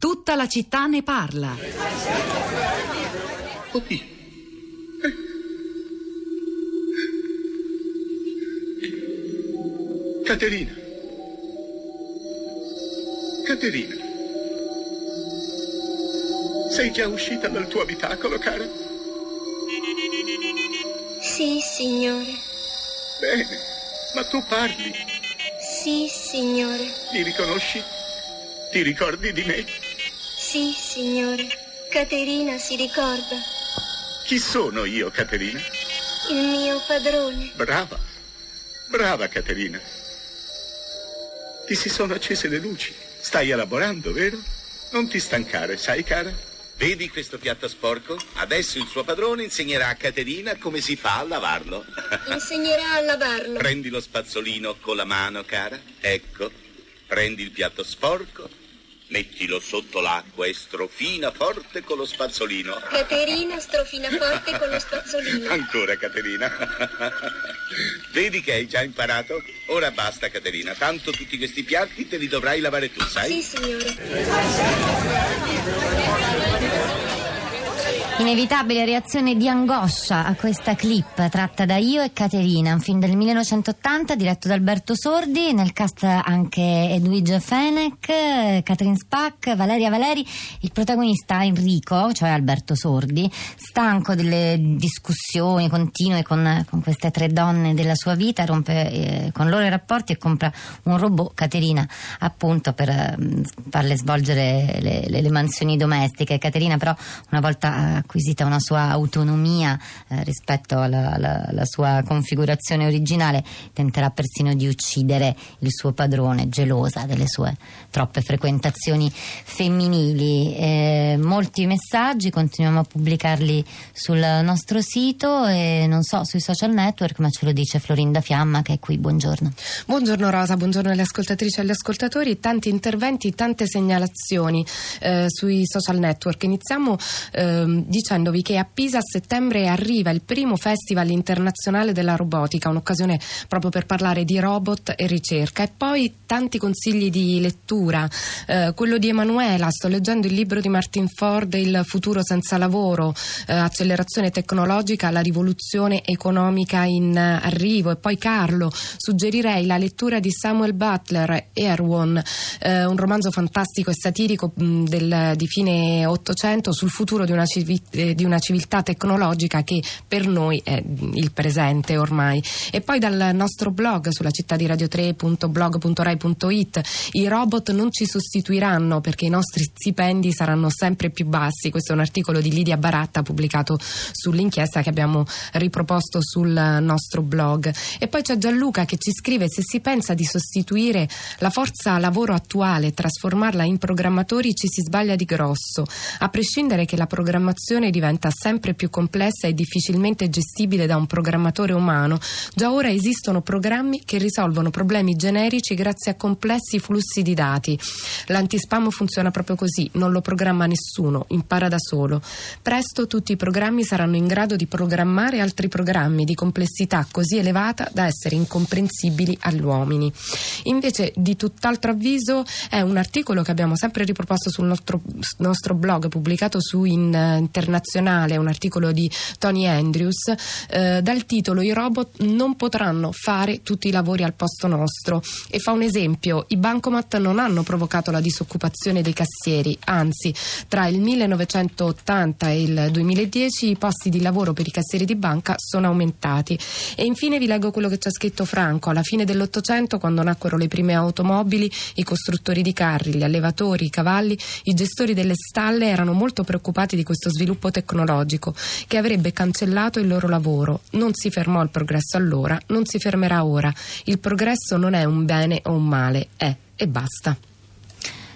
Tutta la città ne parla. Oddio. Caterina. Caterina. Sei già uscita dal tuo abitacolo, cara? Sì, signore. Bene, ma tu parli. Sì, signore. Mi riconosci? Ti ricordi di me? Sì, signore. Caterina si ricorda. Chi sono io, Caterina? Il mio padrone. Brava. Brava, Caterina. Ti si sono accese le luci. Stai elaborando, vero? Non ti stancare, sai, cara? Vedi questo piatto sporco? Adesso il suo padrone insegnerà a Caterina come si fa a lavarlo. Insegnerà a lavarlo. Prendi lo spazzolino con la mano, cara. Ecco. Prendi il piatto sporco, mettilo sotto l'acqua e strofina forte con lo spazzolino. Caterina strofina forte con lo spazzolino. Ancora, Caterina. Vedi che hai già imparato? Ora basta, Caterina. Tanto tutti questi piatti te li dovrai lavare tu, sai? Sì, signore. Inevitabile reazione di angoscia a questa clip tratta da Io e Caterina, un film del 1980 diretto da Alberto Sordi, nel cast anche Edwige Fenech, Catherine Spack, Valeria Valeri, il protagonista Enrico, cioè Alberto Sordi, stanco delle discussioni continue con, con queste tre donne della sua vita, rompe eh, con loro i rapporti e compra un robot, Caterina, appunto per eh, farle svolgere le, le, le mansioni domestiche. Caterina però una volta acquisita una sua autonomia eh, rispetto alla, alla, alla, sua configurazione originale, tenterà persino di uccidere il suo padrone, gelosa delle sue troppe frequentazioni femminili. Eh, molti messaggi, continuiamo a pubblicarli sul nostro sito e non so sui social network, ma ce lo dice Florinda Fiamma che è qui. Buongiorno. Buongiorno Rosa, buongiorno alle ascoltatrici e agli ascoltatori. Tanti interventi, tante segnalazioni eh, sui social network. Iniziamo ehm, dicendovi che a Pisa a settembre arriva il primo Festival internazionale della robotica, un'occasione proprio per parlare di robot e ricerca. E poi tanti consigli di lettura. Eh, quello di Emanuela, sto leggendo il libro di Martin Ford, Il futuro senza lavoro, eh, accelerazione tecnologica, la rivoluzione economica in arrivo. E poi Carlo, suggerirei la lettura di Samuel Butler, Erewhon, eh, un romanzo fantastico e satirico mh, del, di fine Ottocento sul futuro di una, civi- eh, di una civiltà tecnologica che per noi è il presente ormai. E poi dal nostro blog sulla città di radio 3.blog.rai.it i robot non ci sostituiranno perché i nostri stipendi saranno sempre più bassi. Questo è un articolo di Lidia Baratta pubblicato sull'inchiesta che abbiamo riproposto sul nostro blog. E poi c'è Gianluca che ci scrive se si pensa di sostituire la forza lavoro attuale e trasformarla in programmatori ci si sbaglia di grosso, a prescindere che la programmazione diventa sempre più complessa e difficilmente gestibile da un programmatore umano, già ora esistono programmi che risolvono problemi generici grazie a complessi flussi di dati. L'antispam funziona proprio così, non lo programma nessuno, impara da solo. Presto tutti i programmi saranno in grado di programmare altri programmi di complessità così elevata da essere incomprensibili agli uomini. Invece di tutt'altro avviso è un articolo che abbiamo sempre riproposto sul nostro, nostro blog pubblicato su in, uh, Internazionale, un articolo di Tony Andrews, eh, dal titolo I robot non potranno fare tutti i lavori al posto nostro e fa un esempio, i bancomat non hanno provocato la disoccupazione dei cassieri, anzi tra il 1980 e il 2010 i posti di lavoro per i cassieri di banca sono aumentati. E infine vi leggo quello che c'è scritto Franco, alla fine dell'Ottocento quando nacquero le prime automobili, i costruttori di carri, gli allevatori, i cavalli, i gestori delle stalle erano molto preoccupati di questo sviluppo tecnologico che avrebbe cancellato il loro lavoro. Non si fermò il progresso allora, non si fermerà ora. Il progresso non è un bene o un male, è e basta.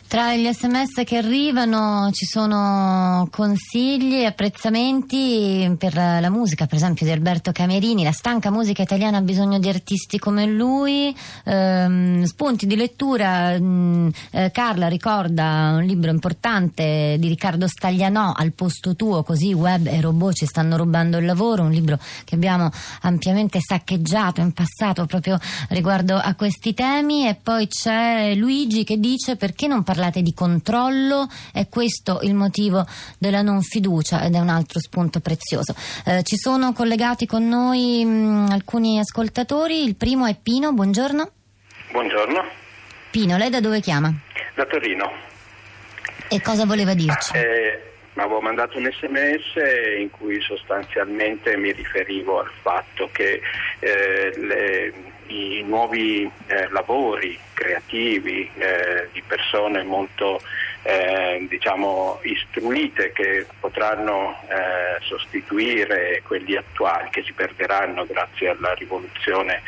Tra gli sms che arrivano ci sono consigli e apprezzamenti per la, musica, per esempio di Alberto Camerini, la stanca musica italiana ha bisogno di artisti come lui, ehm, spunti di lettura, mm, eh, Carla ricorda un libro importante di Riccardo Staglianò, Al posto tuo, così web e robot ci stanno rubando il lavoro, un libro che abbiamo ampiamente saccheggiato in passato proprio riguardo a questi temi. E poi c'è Luigi che dice perché non parlare parlate di controllo, è questo il motivo della non fiducia ed è un altro spunto prezioso. Eh, ci sono collegati con noi mh, alcuni ascoltatori, il primo è Pino, buongiorno. Buongiorno, Pino, lei da dove chiama? da Torino. E cosa voleva dirci? Eh, avevo mandato un sms in cui sostanzialmente mi riferivo al fatto che eh, le- i nuovi eh, lavori creativi eh, di persone molto eh, diciamo istruite che potranno eh, sostituire quelli attuali che si perderanno grazie alla rivoluzione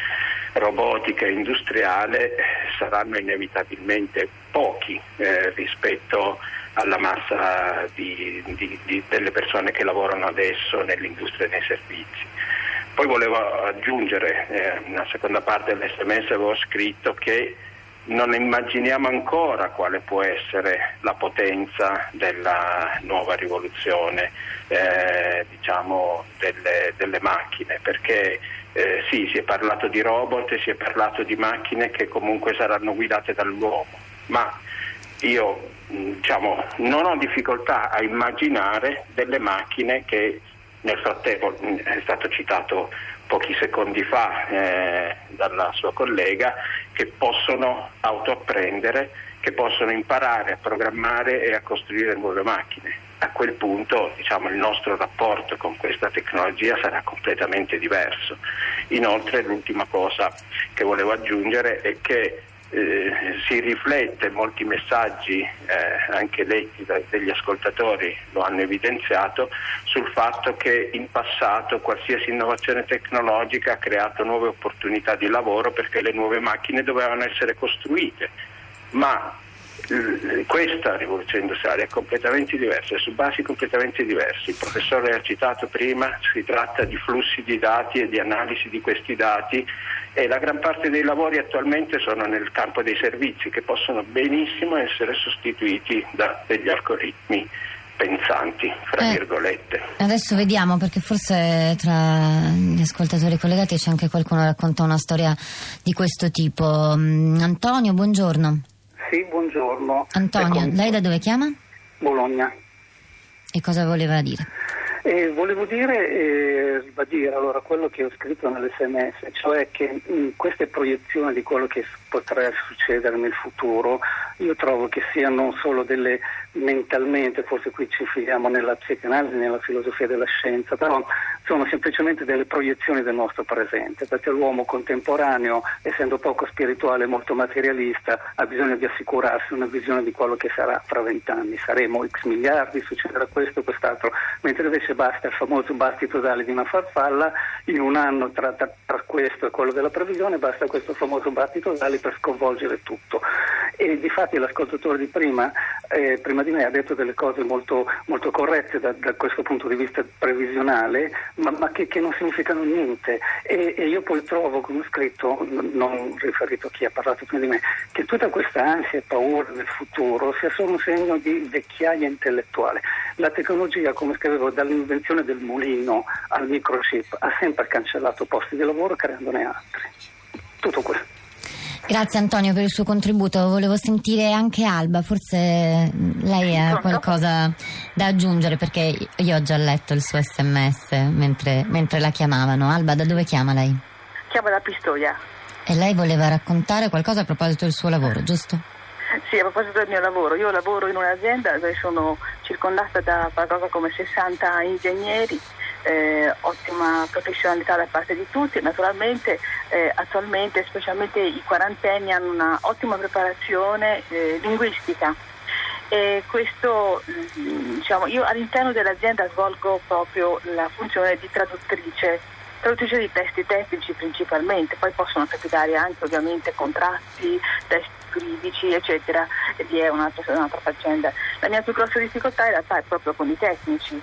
robotica e industriale saranno inevitabilmente pochi eh, rispetto alla massa di- di- di- delle persone che lavorano adesso nell'industria dei servizi. Poi volevo aggiungere, eh, nella seconda parte dell'SMS avevo scritto che non immaginiamo ancora quale può essere la potenza della nuova rivoluzione eh, diciamo, delle, delle macchine, perché eh, sì, si è parlato di robot e si è parlato di macchine che comunque saranno guidate dall'uomo, ma io mh, diciamo, non ho difficoltà a immaginare delle macchine che nel frattempo mh, è stato citato pochi secondi fa eh, dalla sua collega che possono autoapprendere, che possono imparare a programmare e a costruire nuove macchine. A quel punto diciamo, il nostro rapporto con questa tecnologia sarà completamente diverso. Inoltre l'ultima cosa che volevo aggiungere è che eh, si riflette, molti messaggi eh, anche letti da- dagli ascoltatori lo hanno evidenziato, sul fatto che in passato qualsiasi innovazione tecnologica ha creato nuove opportunità di lavoro perché le nuove macchine dovevano essere costruite, ma questa rivoluzione industriale è completamente diversa, è su basi completamente diverse. Il professore ha citato prima, si tratta di flussi di dati e di analisi di questi dati e la gran parte dei lavori attualmente sono nel campo dei servizi che possono benissimo essere sostituiti da degli algoritmi pensanti, fra Eh. virgolette. Adesso vediamo perché forse tra gli ascoltatori collegati c'è anche qualcuno che racconta una storia di questo tipo. Mm, Antonio, buongiorno. Sì, buongiorno. Antonio, Ecco, lei da dove chiama? Bologna. E cosa voleva dire? Eh, volevo dire, eh, ribadire allora quello che ho scritto nell'SMS, cioè che mh, queste proiezioni di quello che potrà succedere nel futuro, io trovo che siano solo delle mentalmente, forse qui ci filiamo nella psicanalisi, nella filosofia della scienza, però sono semplicemente delle proiezioni del nostro presente, perché l'uomo contemporaneo, essendo poco spirituale e molto materialista, ha bisogno di assicurarsi una visione di quello che sarà fra vent'anni. Saremo x miliardi, succederà questo e quest'altro, mentre invece basta il famoso battito d'ali di una farfalla, in un anno tra, tra- tra questo e quello della previsione basta questo famoso battito d'ali per sconvolgere tutto. E di fatti l'ascoltatore di prima, eh, prima di ha detto delle cose molto, molto corrette da, da questo punto di vista previsionale, ma, ma che, che non significano niente. E, e io poi trovo, come ho scritto, non riferito a chi ha parlato prima di me, che tutta questa ansia e paura del futuro sia solo un segno di vecchiaia intellettuale. La tecnologia, come scrivevo, dall'invenzione del mulino al microchip ha sempre cancellato posti di lavoro creandone altri. Tutto questo. Grazie Antonio per il suo contributo. Volevo sentire anche Alba, forse mm, lei ha qualcosa da aggiungere perché io ho già letto il suo sms mentre, mentre la chiamavano. Alba, da dove chiama lei? Chiamo da Pistoia. E lei voleva raccontare qualcosa a proposito del suo lavoro, giusto? Sì, a proposito del mio lavoro, io lavoro in un'azienda dove sono circondata da qualcosa come 60 ingegneri, eh, ottima professionalità da parte di tutti, naturalmente eh, attualmente specialmente i quarantenni hanno una ottima preparazione eh, linguistica. E questo, mm, diciamo, io all'interno dell'azienda svolgo proprio la funzione di traduttrice, traduttrice di testi tecnici principalmente, poi possono capitare anche ovviamente contratti, testi giuridici, eccetera, e lì è un'altra, un'altra faccenda. La mia più grossa difficoltà in realtà è proprio con i tecnici,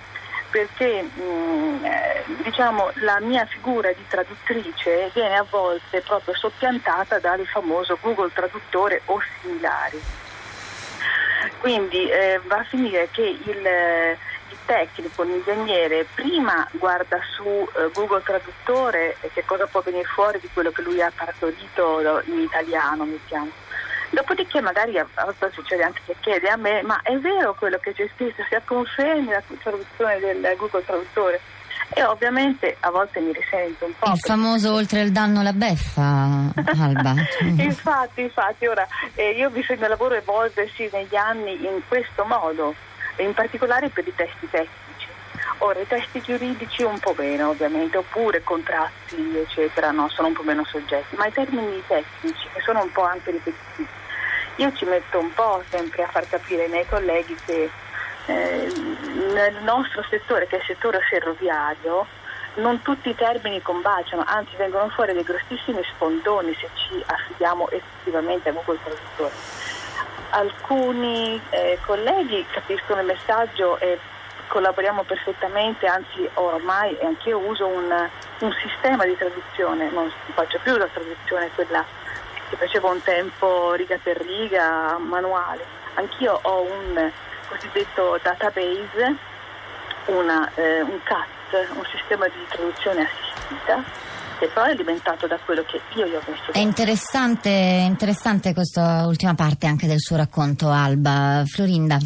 perché mh, eh, diciamo, la mia figura di traduttrice viene a volte proprio soppiantata dal famoso Google Traduttore o similari. Quindi eh, va a finire che il, eh, il tecnico, l'ingegnere, prima guarda su eh, Google Traduttore che cosa può venire fuori di quello che lui ha partorito in italiano, mettiamo. Dopodiché magari a volte succede anche che chiede a me, ma è vero quello che c'è scritto, si confermi la traduzione del Google Traduttore? E ovviamente a volte mi risento un po'. Il famoso oltre il danno la beffa, Alba. infatti, infatti, ora eh, io ho visto il mio lavoro evolversi negli anni in questo modo, in particolare per i testi tecnici. Ora, i testi giuridici un po' meno, ovviamente, oppure contratti, eccetera, no, sono un po' meno soggetti, ma i termini tecnici, che sono un po' anche ripetitivi, io ci metto un po' sempre a far capire ai miei colleghi che eh, nel nostro settore, che è il settore ferroviario, non tutti i termini combaciano, anzi vengono fuori dei grossissimi spondoni se ci affidiamo effettivamente a Google Traduttore. Alcuni eh, colleghi capiscono il messaggio e collaboriamo perfettamente, anzi ormai anch'io uso un, un sistema di traduzione, non faccio più la traduzione quella che facevo un tempo riga per riga, manuale. Anch'io ho un cosiddetto database, una, eh, un CAT, un sistema di traduzione assistita, che poi è diventato da quello che io gli ho messo È interessante, interessante questa ultima parte anche del suo racconto, Alba. Florinda.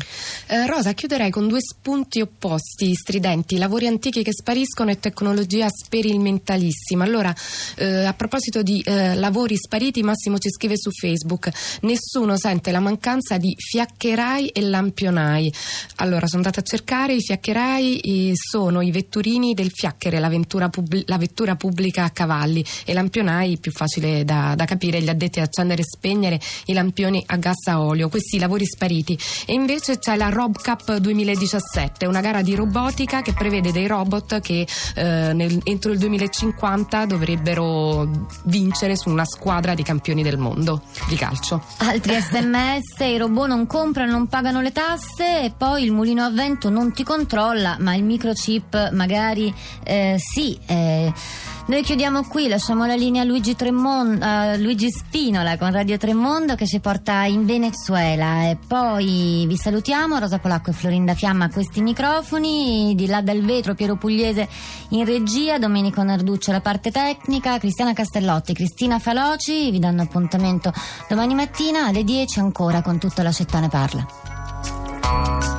Eh, Rosa, chiuderei con due spunti opposti, stridenti, lavori antichi che spariscono e tecnologia sperimentalissima. Allora, eh, a proposito di eh, lavori spariti, Massimo ci scrive su Facebook, nessuno sente la mancanza di fiaccherai e lampionai. Allora, sono andata a cercare, i fiaccherai eh, sono i vetturini del fiacchere, la, ventura pub- la vettura pubblica cavalli, e lampionai, più facile da, da capire, gli addetti a accendere e spegnere i lampioni a gas a olio, questi lavori spariti. E invece c'è la RobCup 2017, una gara di robotica che prevede dei robot che eh, nel- entro il 2050 dovrebbero vincere su una squadra di campioni del mondo di calcio. Altri sms, i robot non comprano, non pagano le tasse e poi il mulino a vento non ti controlla, ma il microchip magari eh, sì. eh. Noi chiudiamo qui, lasciamo la linea a Luigi, Tremon- a Luigi Spinola con Radio Tremondo che ci porta in Venezuela. E poi vi salutiamo, Rosa Polacco e Florinda Fiamma a questi microfoni, di là dal vetro Piero Pugliese in regia, Domenico Narduccio alla parte tecnica, Cristiana Castellotti, Cristina Faloci. Vi danno appuntamento domani mattina alle 10 ancora con tutta la città ne parla.